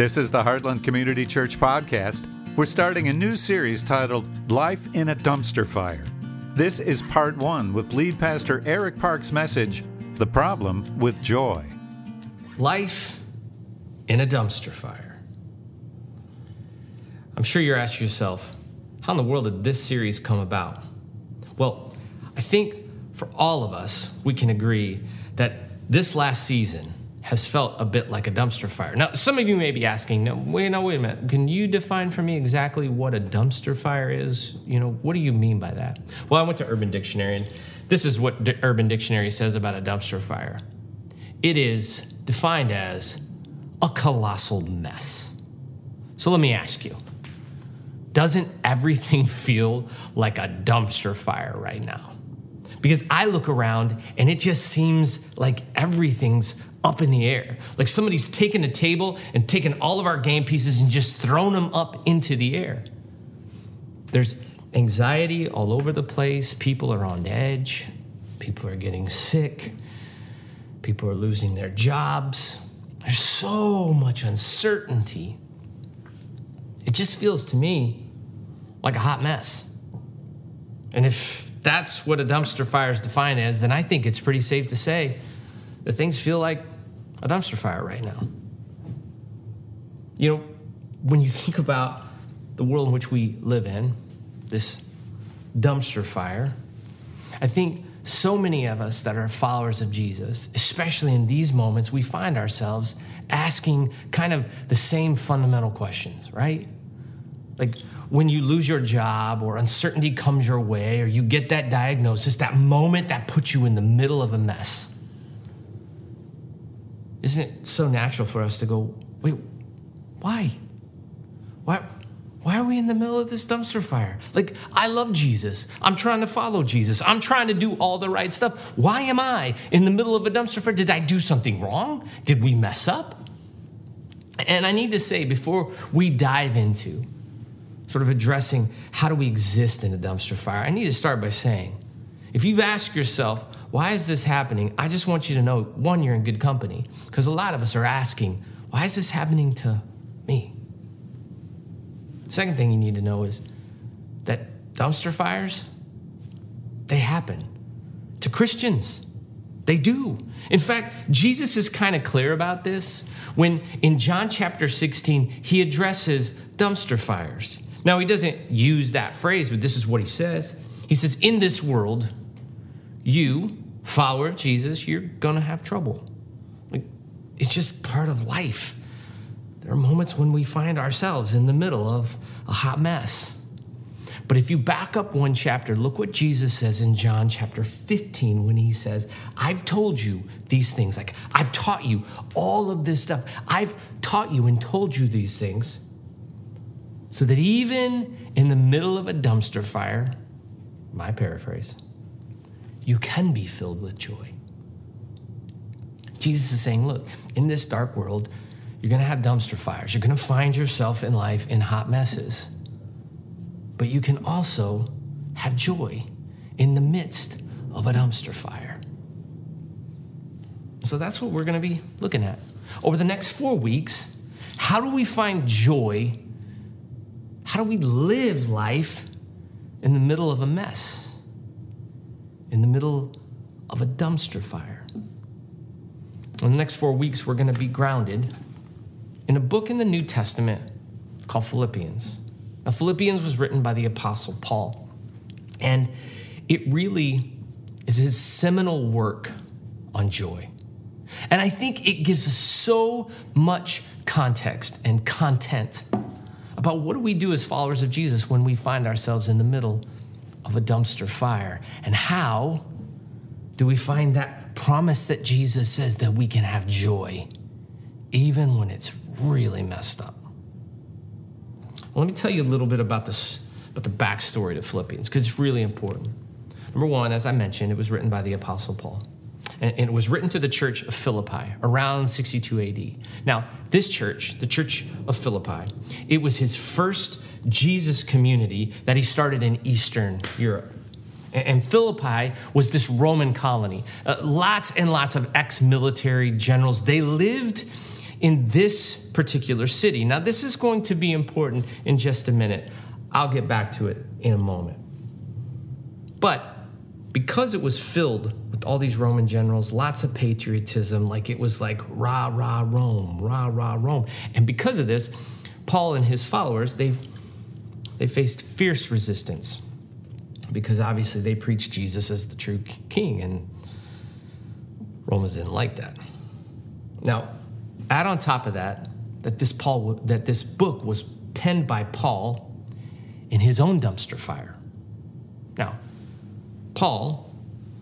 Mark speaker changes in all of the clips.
Speaker 1: This is the Heartland Community Church podcast. We're starting a new series titled Life in a Dumpster Fire. This is part one with lead pastor Eric Parks' message The Problem with Joy.
Speaker 2: Life in a dumpster fire. I'm sure you're asking yourself, how in the world did this series come about? Well, I think for all of us, we can agree that this last season has felt a bit like a dumpster fire. Now, some of you may be asking, no, wait, no, wait a minute. Can you define for me exactly what a dumpster fire is? You know, what do you mean by that? Well, I went to Urban Dictionary, and this is what D- Urban Dictionary says about a dumpster fire. It is defined as a colossal mess. So let me ask you doesn't everything feel like a dumpster fire right now? Because I look around and it just seems like everything's up in the air. Like somebody's taken a table and taken all of our game pieces and just thrown them up into the air. There's anxiety all over the place. People are on edge. People are getting sick. People are losing their jobs. There's so much uncertainty. It just feels to me like a hot mess. And if that's what a dumpster fire is defined as, then I think it's pretty safe to say that things feel like a dumpster fire right now. You know, when you think about the world in which we live in, this dumpster fire, I think so many of us that are followers of Jesus, especially in these moments, we find ourselves asking kind of the same fundamental questions, right? Like when you lose your job or uncertainty comes your way or you get that diagnosis, that moment that puts you in the middle of a mess. Isn't it so natural for us to go, wait, why? Why? Why are we in the middle of this dumpster fire? Like, I love Jesus. I'm trying to follow Jesus. I'm trying to do all the right stuff. Why am I in the middle of a dumpster fire? Did I do something wrong? Did we mess up? And I need to say, before we dive into sort of addressing how do we exist in a dumpster fire, I need to start by saying, if you've asked yourself, why is this happening? I just want you to know one, you're in good company. Because a lot of us are asking, why is this happening to me? Second thing you need to know is that dumpster fires, they happen to Christians. They do. In fact, Jesus is kind of clear about this when in John chapter 16, he addresses dumpster fires. Now, he doesn't use that phrase, but this is what he says. He says, In this world, you, follower of Jesus, you're going to have trouble. Like, it's just part of life. There are moments when we find ourselves in the middle of a hot mess. But if you back up one chapter, look what Jesus says in John chapter 15 when he says, I've told you these things. Like, I've taught you all of this stuff. I've taught you and told you these things so that even in the middle of a dumpster fire, my paraphrase, you can be filled with joy. Jesus is saying, look, in this dark world, you're going to have dumpster fires. You're going to find yourself in life in hot messes. But you can also have joy in the midst of a dumpster fire. So that's what we're going to be looking at. Over the next four weeks, how do we find joy? How do we live life in the middle of a mess? In the middle of a dumpster fire? In the next four weeks, we're going to be grounded in a book in the New Testament called Philippians. Now, Philippians was written by the Apostle Paul, and it really is his seminal work on joy. And I think it gives us so much context and content about what do we do as followers of Jesus when we find ourselves in the middle of a dumpster fire, and how do we find that promise that Jesus says that we can have joy even when it's really messed up. Well, let me tell you a little bit about this, about the backstory to Philippians, because it's really important. Number one, as I mentioned, it was written by the Apostle Paul. And it was written to the church of Philippi around 62 AD. Now, this church, the church of Philippi, it was his first Jesus community that he started in Eastern Europe. And Philippi was this Roman colony. Uh, lots and lots of ex military generals. They lived in this particular city. Now, this is going to be important in just a minute. I'll get back to it in a moment. But because it was filled with all these Roman generals, lots of patriotism, like it was like rah, rah, Rome, rah, rah, Rome. And because of this, Paul and his followers, they they faced fierce resistance because obviously they preached Jesus as the true king, and Romans didn't like that. Now, add on top of that that this Paul that this book was penned by Paul in his own dumpster fire. Now, Paul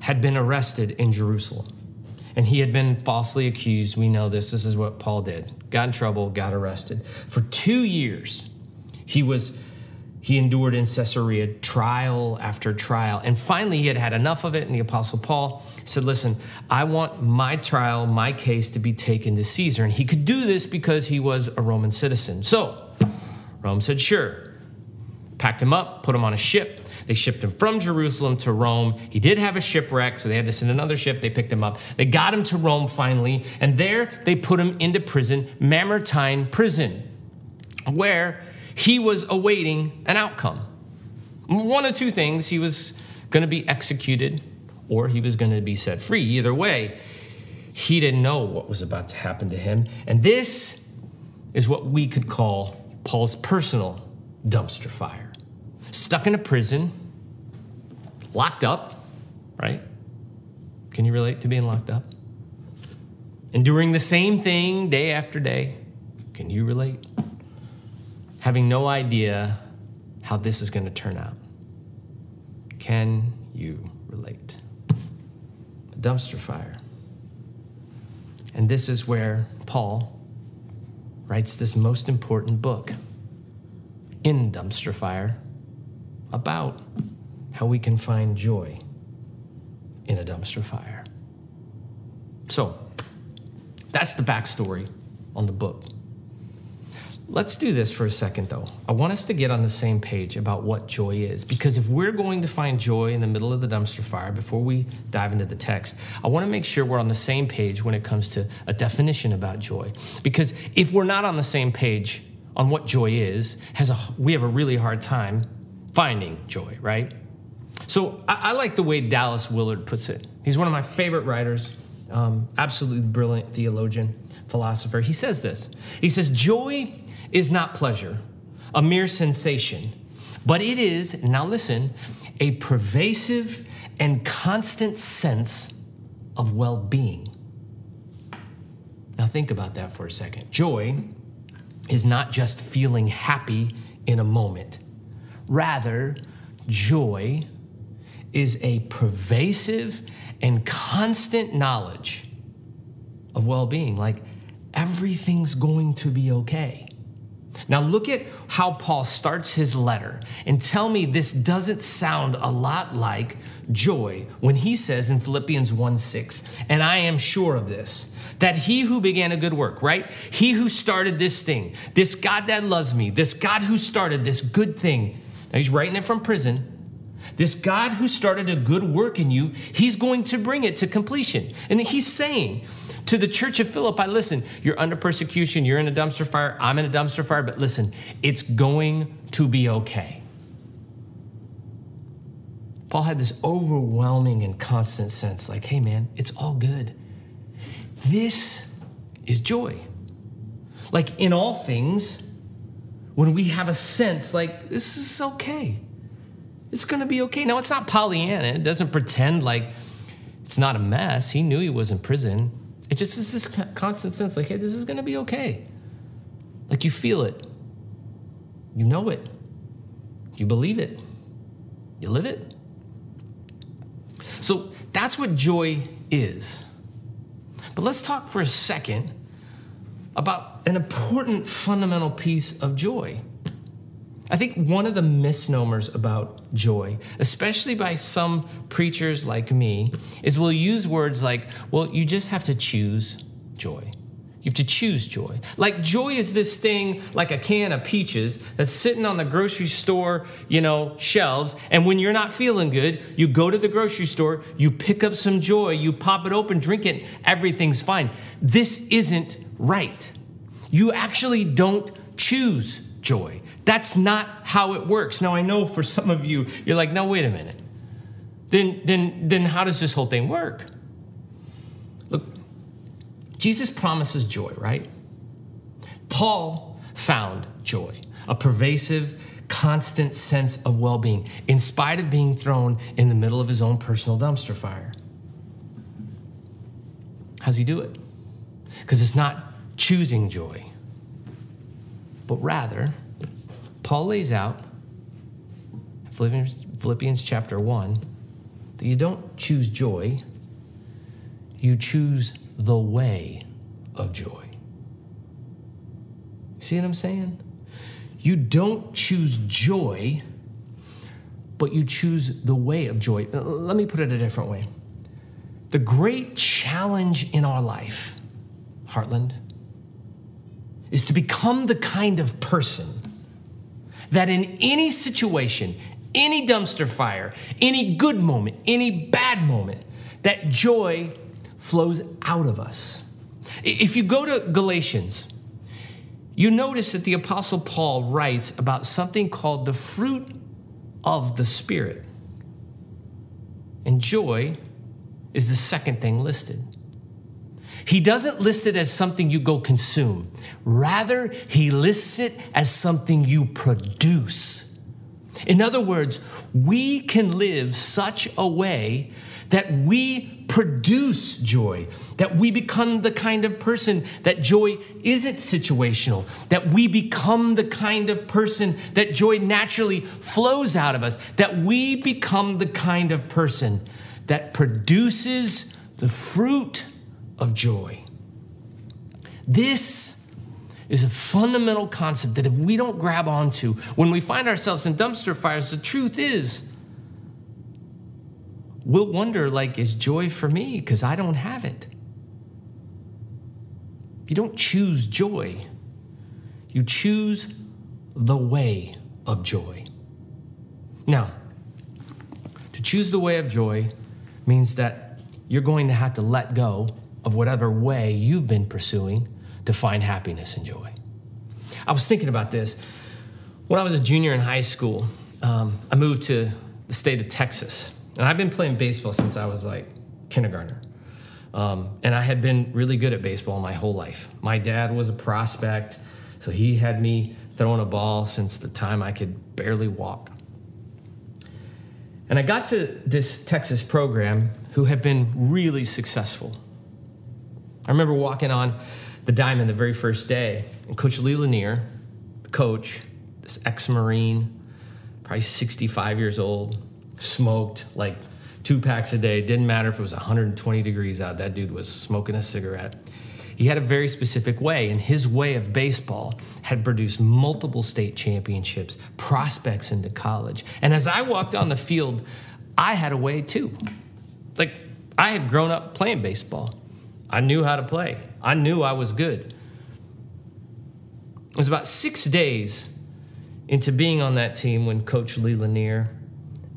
Speaker 2: had been arrested in Jerusalem and he had been falsely accused. We know this. This is what Paul did. Got in trouble, got arrested. For 2 years he was he endured in Caesarea trial after trial. And finally, he had had enough of it. And the Apostle Paul said, Listen, I want my trial, my case to be taken to Caesar. And he could do this because he was a Roman citizen. So Rome said, Sure. Packed him up, put him on a ship. They shipped him from Jerusalem to Rome. He did have a shipwreck, so they had to send another ship. They picked him up. They got him to Rome finally, and there they put him into prison, Mamertine prison, where he was awaiting an outcome. One of two things he was going to be executed or he was going to be set free. Either way, he didn't know what was about to happen to him. And this is what we could call Paul's personal dumpster fire. Stuck in a prison, locked up, right? Can you relate to being locked up? Enduring the same thing day after day. Can you relate? having no idea how this is going to turn out. Can you relate? A dumpster fire. And this is where Paul writes this most important book in Dumpster Fire about how we can find joy in a dumpster fire. So, that's the backstory on the book. Let's do this for a second, though. I want us to get on the same page about what joy is. Because if we're going to find joy in the middle of the dumpster fire before we dive into the text, I want to make sure we're on the same page when it comes to a definition about joy. Because if we're not on the same page on what joy is, has a, we have a really hard time finding joy, right? So I, I like the way Dallas Willard puts it. He's one of my favorite writers, um, absolutely brilliant theologian, philosopher. He says this He says, Joy is not pleasure, a mere sensation, but it is, now listen, a pervasive and constant sense of well being. Now, think about that for a second. Joy is not just feeling happy in a moment, rather, joy is a pervasive and constant knowledge of well being. Like everything's going to be okay. Now, look at how Paul starts his letter and tell me this doesn't sound a lot like joy when he says in Philippians 1 6, and I am sure of this, that he who began a good work, right? He who started this thing, this God that loves me, this God who started this good thing. Now, he's writing it from prison. This God who started a good work in you, he's going to bring it to completion. And he's saying, to the church of Philippi, listen, you're under persecution, you're in a dumpster fire, I'm in a dumpster fire, but listen, it's going to be okay. Paul had this overwhelming and constant sense like, hey man, it's all good. This is joy. Like in all things, when we have a sense like, this is okay, it's gonna be okay. Now, it's not Pollyanna, it doesn't pretend like it's not a mess. He knew he was in prison. It just is this constant sense like, hey, this is going to be okay. Like you feel it, you know it, you believe it, you live it. So that's what joy is. But let's talk for a second about an important fundamental piece of joy. I think one of the misnomers about joy, especially by some preachers like me, is we'll use words like, well, you just have to choose joy. You have to choose joy. Like joy is this thing like a can of peaches that's sitting on the grocery store, you know, shelves, and when you're not feeling good, you go to the grocery store, you pick up some joy, you pop it open, drink it, everything's fine. This isn't right. You actually don't choose joy. That's not how it works. Now, I know for some of you, you're like, no, wait a minute. Then, then, then how does this whole thing work? Look, Jesus promises joy, right? Paul found joy, a pervasive, constant sense of well being, in spite of being thrown in the middle of his own personal dumpster fire. How's he do it? Because it's not choosing joy, but rather, Paul lays out Philippians, Philippians chapter 1 that you don't choose joy, you choose the way of joy. See what I'm saying? You don't choose joy, but you choose the way of joy. Let me put it a different way. The great challenge in our life, Heartland, is to become the kind of person that in any situation, any dumpster fire, any good moment, any bad moment, that joy flows out of us. If you go to Galatians, you notice that the Apostle Paul writes about something called the fruit of the Spirit. And joy is the second thing listed. He doesn't list it as something you go consume. Rather, he lists it as something you produce. In other words, we can live such a way that we produce joy, that we become the kind of person that joy isn't situational, that we become the kind of person that joy naturally flows out of us, that we become the kind of person that produces the fruit of joy. This is a fundamental concept that if we don't grab onto when we find ourselves in dumpster fires, the truth is, we'll wonder like, is joy for me? Because I don't have it. You don't choose joy, you choose the way of joy. Now, to choose the way of joy means that you're going to have to let go of whatever way you've been pursuing to find happiness and joy. I was thinking about this. When I was a junior in high school, um, I moved to the state of Texas. And I've been playing baseball since I was like kindergartner. Um, and I had been really good at baseball my whole life. My dad was a prospect, so he had me throwing a ball since the time I could barely walk. And I got to this Texas program who had been really successful. I remember walking on the diamond the very first day, and Coach Lee Lanier, the coach, this ex Marine, probably 65 years old, smoked like two packs a day. Didn't matter if it was 120 degrees out, that dude was smoking a cigarette. He had a very specific way, and his way of baseball had produced multiple state championships, prospects into college. And as I walked on the field, I had a way too. Like, I had grown up playing baseball. I knew how to play. I knew I was good. It was about six days into being on that team when Coach Lee Lanier,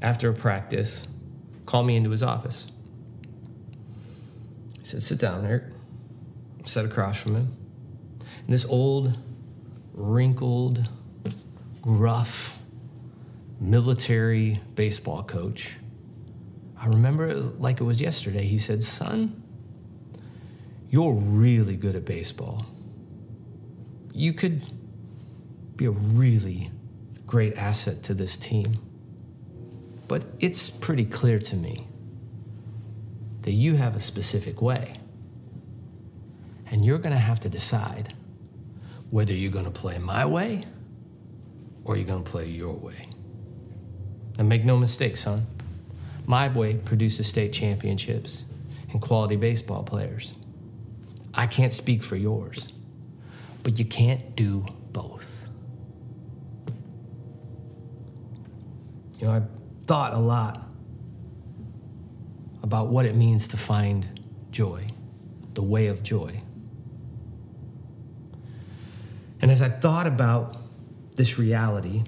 Speaker 2: after a practice, called me into his office. He said, Sit down, Eric. I sat across from him. And this old, wrinkled, gruff, military baseball coach, I remember it like it was yesterday. He said, Son, you're really good at baseball. You could be a really great asset to this team. But it's pretty clear to me that you have a specific way. And you're going to have to decide whether you're going to play my way or you're going to play your way. And make no mistake, son, my way produces state championships and quality baseball players. I can't speak for yours, but you can't do both. You know, I thought a lot about what it means to find joy, the way of joy. And as I thought about this reality,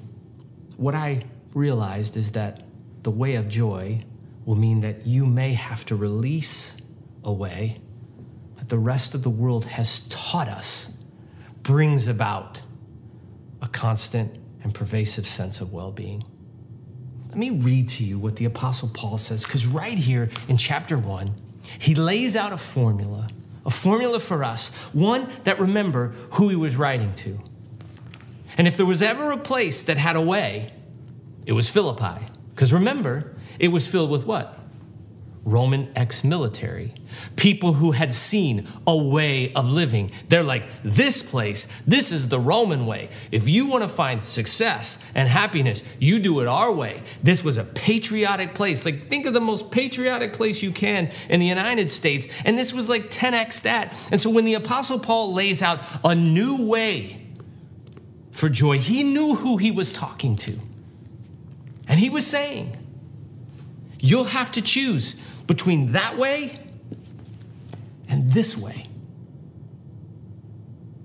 Speaker 2: what I realized is that the way of joy will mean that you may have to release a way that the rest of the world has taught us brings about a constant and pervasive sense of well being. Let me read to you what the Apostle Paul says, because right here in chapter one, he lays out a formula, a formula for us, one that remember who he was writing to. And if there was ever a place that had a way, it was Philippi. Because remember, it was filled with what? Roman ex military, people who had seen a way of living. They're like, this place, this is the Roman way. If you want to find success and happiness, you do it our way. This was a patriotic place. Like, think of the most patriotic place you can in the United States. And this was like 10x that. And so when the Apostle Paul lays out a new way for joy, he knew who he was talking to. And he was saying, You'll have to choose between that way and this way.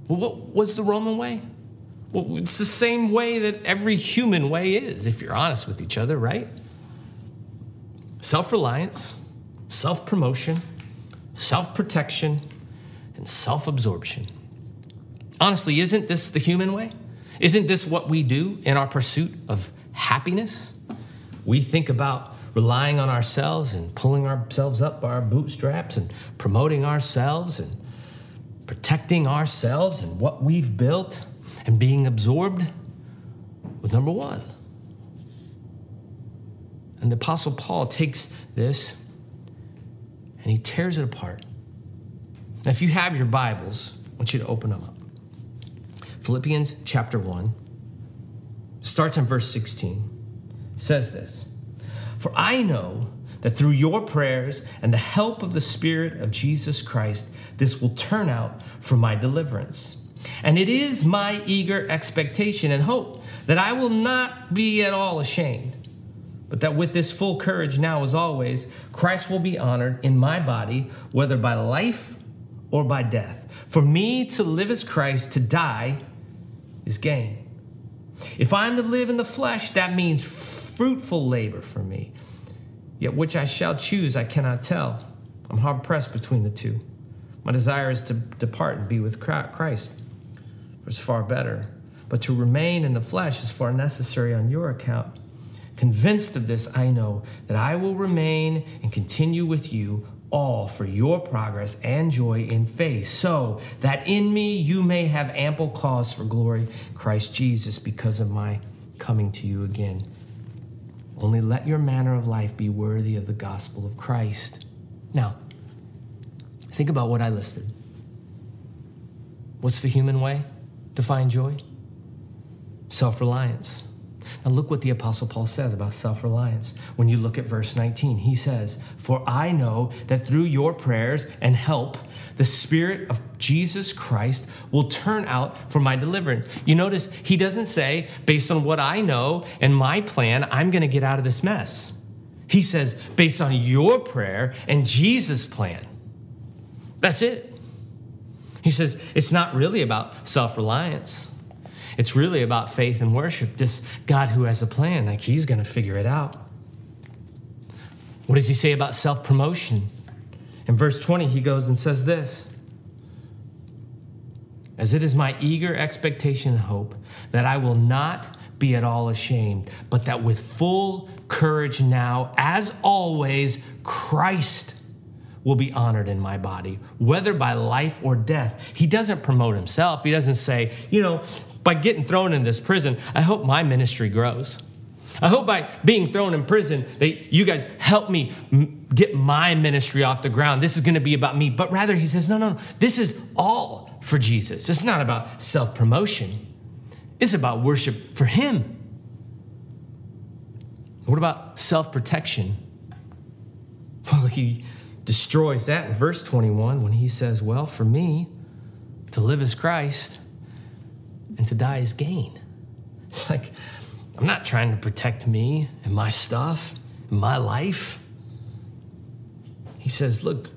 Speaker 2: Well, what was the Roman way? Well, it's the same way that every human way is, if you're honest with each other, right? Self reliance, self promotion, self protection, and self absorption. Honestly, isn't this the human way? Isn't this what we do in our pursuit of happiness? We think about relying on ourselves and pulling ourselves up by our bootstraps and promoting ourselves and protecting ourselves and what we've built and being absorbed with number one. And the Apostle Paul takes this and he tears it apart. Now, if you have your Bibles, I want you to open them up. Philippians chapter 1 starts in verse 16. says this For I know that through your prayers and the help of the Spirit of Jesus Christ, this will turn out for my deliverance. And it is my eager expectation and hope that I will not be at all ashamed, but that with this full courage now as always, Christ will be honored in my body, whether by life or by death. For me to live as Christ, to die is gain. If I'm to live in the flesh, that means fruitful labor for me. Yet which I shall choose, I cannot tell. I'm hard pressed between the two. My desire is to depart and be with Christ, for it's far better. But to remain in the flesh is far necessary on your account. Convinced of this, I know that I will remain and continue with you all for your progress and joy in faith, so that in me you may have ample cause for glory, Christ Jesus, because of my coming to you again. Only let your manner of life be worthy of the gospel of Christ. Now, think about what I listed. What's the human way to find joy? Self reliance. Now, look what the Apostle Paul says about self reliance. When you look at verse 19, he says, For I know that through your prayers and help, the Spirit of Jesus Christ will turn out for my deliverance. You notice he doesn't say, based on what I know and my plan, I'm going to get out of this mess. He says, based on your prayer and Jesus' plan. That's it. He says, it's not really about self reliance. It's really about faith and worship. This God who has a plan, like he's going to figure it out. What does he say about self promotion? In verse 20, he goes and says this As it is my eager expectation and hope that I will not be at all ashamed, but that with full courage now, as always, Christ will be honored in my body, whether by life or death. He doesn't promote himself. He doesn't say, you know, by getting thrown in this prison, I hope my ministry grows. I hope by being thrown in prison that you guys help me get my ministry off the ground. This is going to be about me. But rather, he says, no, no, no. This is all for Jesus. It's not about self promotion, it's about worship for him. What about self protection? Well, he destroys that in verse 21 when he says, Well, for me, to live is Christ and to die is gain. It's like, I'm not trying to protect me and my stuff, and my life. He says, Look,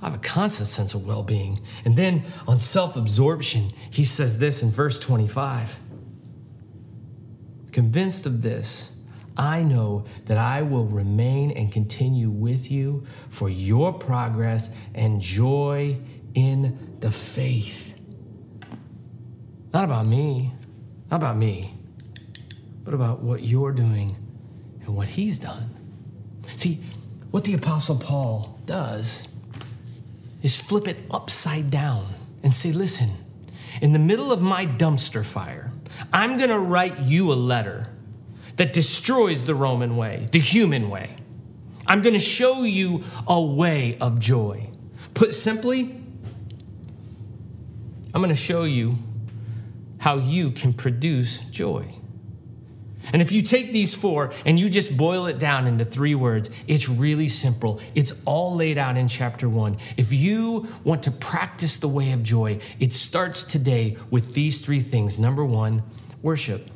Speaker 2: I have a constant sense of well being. And then on self absorption, he says this in verse 25 Convinced of this, I know that I will remain and continue with you for your progress and joy in the faith Not about me, not about me, but about what you're doing and what he's done. See, what the Apostle Paul does is flip it upside down and say, listen, in the middle of my dumpster fire, I'm going to write you a letter that destroys the Roman way, the human way. I'm going to show you a way of joy. Put simply, I'm going to show you how you can produce joy. And if you take these four and you just boil it down into three words, it's really simple. It's all laid out in chapter one. If you want to practice the way of joy, it starts today with these three things. Number one, worship.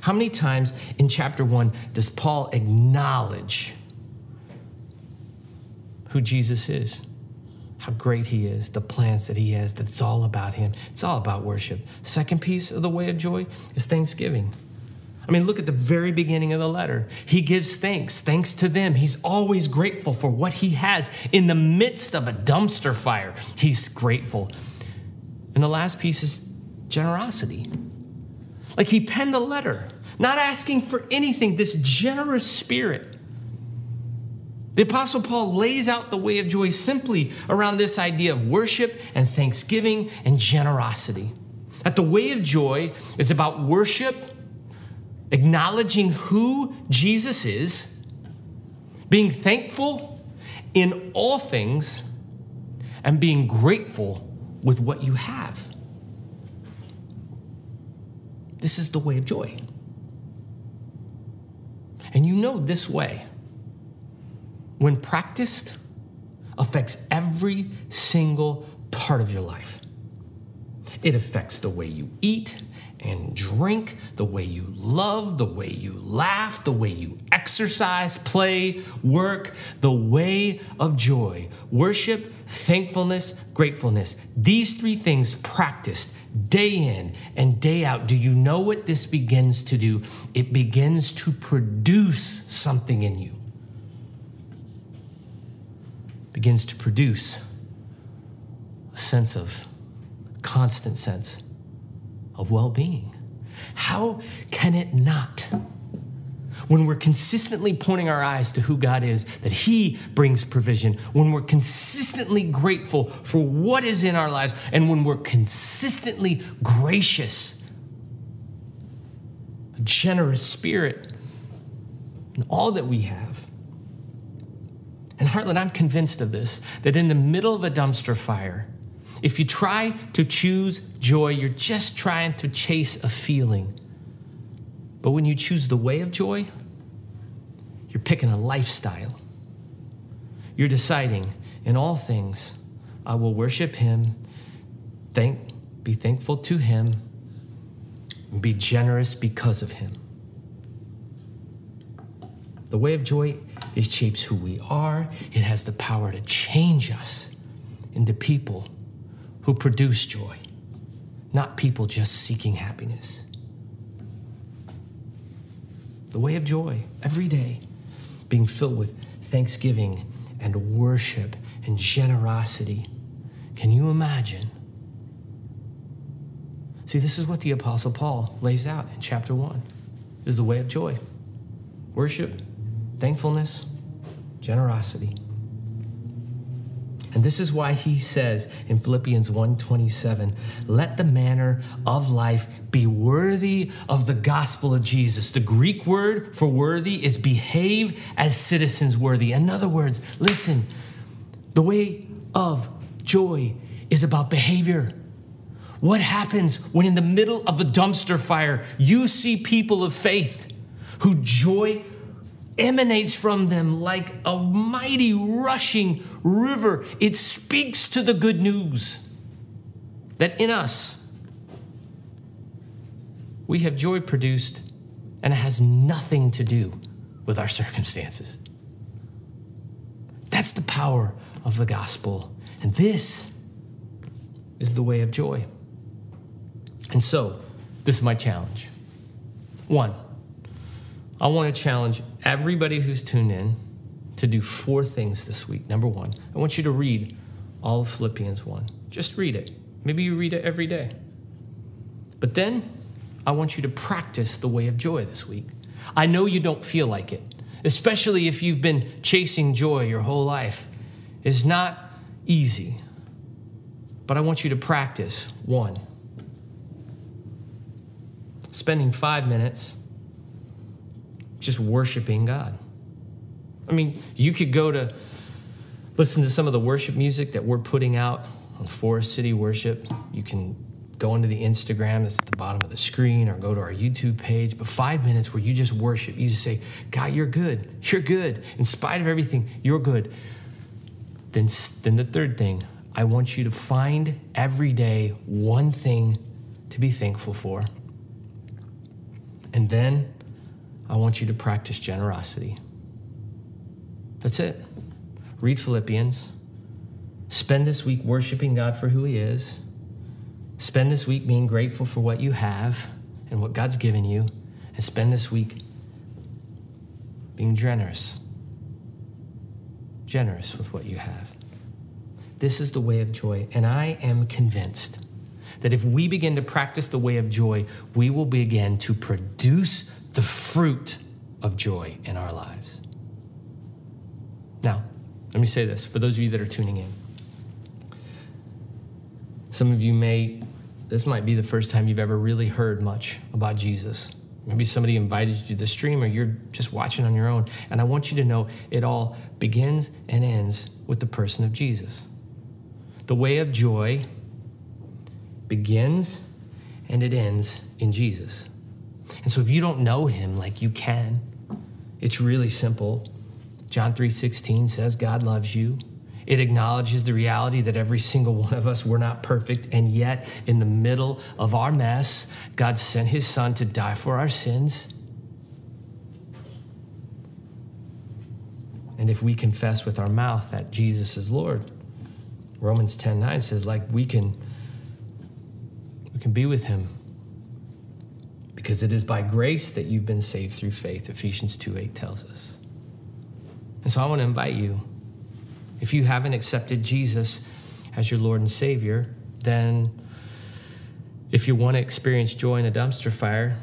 Speaker 2: How many times in chapter one does Paul acknowledge who Jesus is? How great he is, the plans that he has, that's all about him. It's all about worship. Second piece of the way of joy is thanksgiving. I mean, look at the very beginning of the letter. He gives thanks, thanks to them. He's always grateful for what he has. In the midst of a dumpster fire, he's grateful. And the last piece is generosity. Like he penned a letter, not asking for anything, this generous spirit. The Apostle Paul lays out the way of joy simply around this idea of worship and thanksgiving and generosity. That the way of joy is about worship acknowledging who Jesus is, being thankful in all things, and being grateful with what you have. This is the way of joy. And you know this way, when practiced, affects every single part of your life. It affects the way you eat, and drink, the way you love, the way you laugh, the way you exercise, play, work, the way of joy, worship, thankfulness, gratefulness. These three things practiced day in and day out. Do you know what this begins to do? It begins to produce something in you. Begins to produce a sense of constant sense of well being. How can it not? When we're consistently pointing our eyes to who God is, that He brings provision, when we're consistently grateful for what is in our lives, and when we're consistently gracious, a generous spirit, and all that we have. And Heartland, I'm convinced of this that in the middle of a dumpster fire, if you try to choose joy, you're just trying to chase a feeling. But when you choose the way of joy, you're picking a lifestyle. You're deciding in all things, I will worship Him, thank, be thankful to Him, be generous because of Him. The way of joy, it shapes who we are. It has the power to change us into people who produce joy, not people just seeking happiness. The way of joy, every day, being filled with thanksgiving and worship and generosity. Can you imagine? See, this is what the Apostle Paul lays out in chapter 1 is the way of joy. Worship, thankfulness, generosity. And this is why he says in Philippians 1:27, "Let the manner of life be worthy of the gospel of Jesus." The Greek word for worthy is behave as citizens worthy. In other words, listen, the way of joy is about behavior. What happens when in the middle of a dumpster fire you see people of faith who joy emanates from them like a mighty rushing river. It speaks to the good news that in us we have joy produced and it has nothing to do with our circumstances. That's the power of the gospel. And this is the way of joy. And so, this is my challenge. One, I want to challenge everybody who's tuned in to do four things this week. Number one, I want you to read all of Philippians 1. Just read it. Maybe you read it every day. But then I want you to practice the way of joy this week. I know you don't feel like it, especially if you've been chasing joy your whole life. It's not easy. But I want you to practice one, spending five minutes just worshiping God. I mean, you could go to listen to some of the worship music that we're putting out on Forest City Worship. You can go into the Instagram that's at the bottom of the screen or go to our YouTube page. But five minutes where you just worship, you just say, God, you're good. You're good. In spite of everything, you're good. Then, then the third thing, I want you to find every day one thing to be thankful for. And then I want you to practice generosity. That's it. Read Philippians. Spend this week worshiping God for who He is. Spend this week being grateful for what you have and what God's given you. And spend this week being generous. Generous with what you have. This is the way of joy. And I am convinced that if we begin to practice the way of joy, we will begin to produce the fruit of joy in our lives. Now, let me say this for those of you that are tuning in. Some of you may, this might be the first time you've ever really heard much about Jesus. Maybe somebody invited you to the stream or you're just watching on your own. And I want you to know it all begins and ends with the person of Jesus. The way of joy begins and it ends in Jesus. And so if you don't know him like you can, it's really simple. John 3:16 says God loves you. It acknowledges the reality that every single one of us we're not perfect and yet in the middle of our mess, God sent his son to die for our sins. And if we confess with our mouth that Jesus is Lord, Romans 10:9 says like we can we can be with him because it is by grace that you've been saved through faith, Ephesians 2 8 tells us. And so I want to invite you, if you haven't accepted Jesus as your Lord and Savior, then if you want to experience joy in a dumpster fire,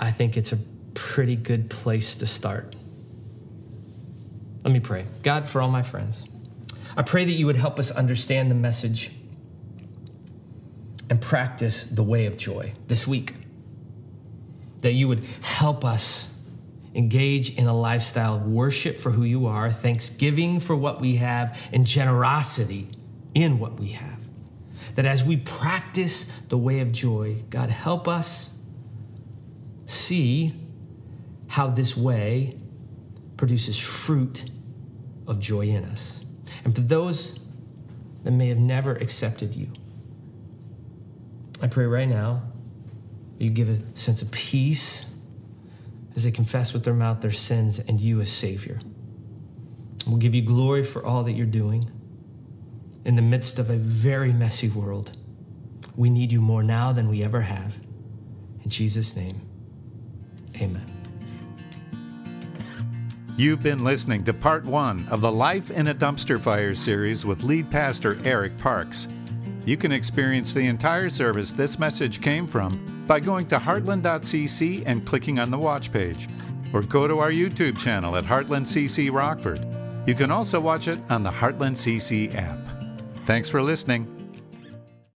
Speaker 2: I think it's a pretty good place to start. Let me pray. God, for all my friends, I pray that you would help us understand the message and practice the way of joy this week that you would help us engage in a lifestyle of worship for who you are, thanksgiving for what we have, and generosity in what we have. That as we practice the way of joy, God, help us see how this way produces fruit of joy in us. And for those that may have never accepted you, I pray right now you give a sense of peace as they confess with their mouth their sins and you as Savior. We'll give you glory for all that you're doing in the midst of a very messy world. We need you more now than we ever have. In Jesus' name, amen.
Speaker 1: You've been listening to part one of the Life in a Dumpster Fire series with lead pastor Eric Parks. You can experience the entire service this message came from by going to heartland.cc and clicking on the watch page, or go to our YouTube channel at Heartland CC Rockford. You can also watch it on the Heartland CC app. Thanks for listening.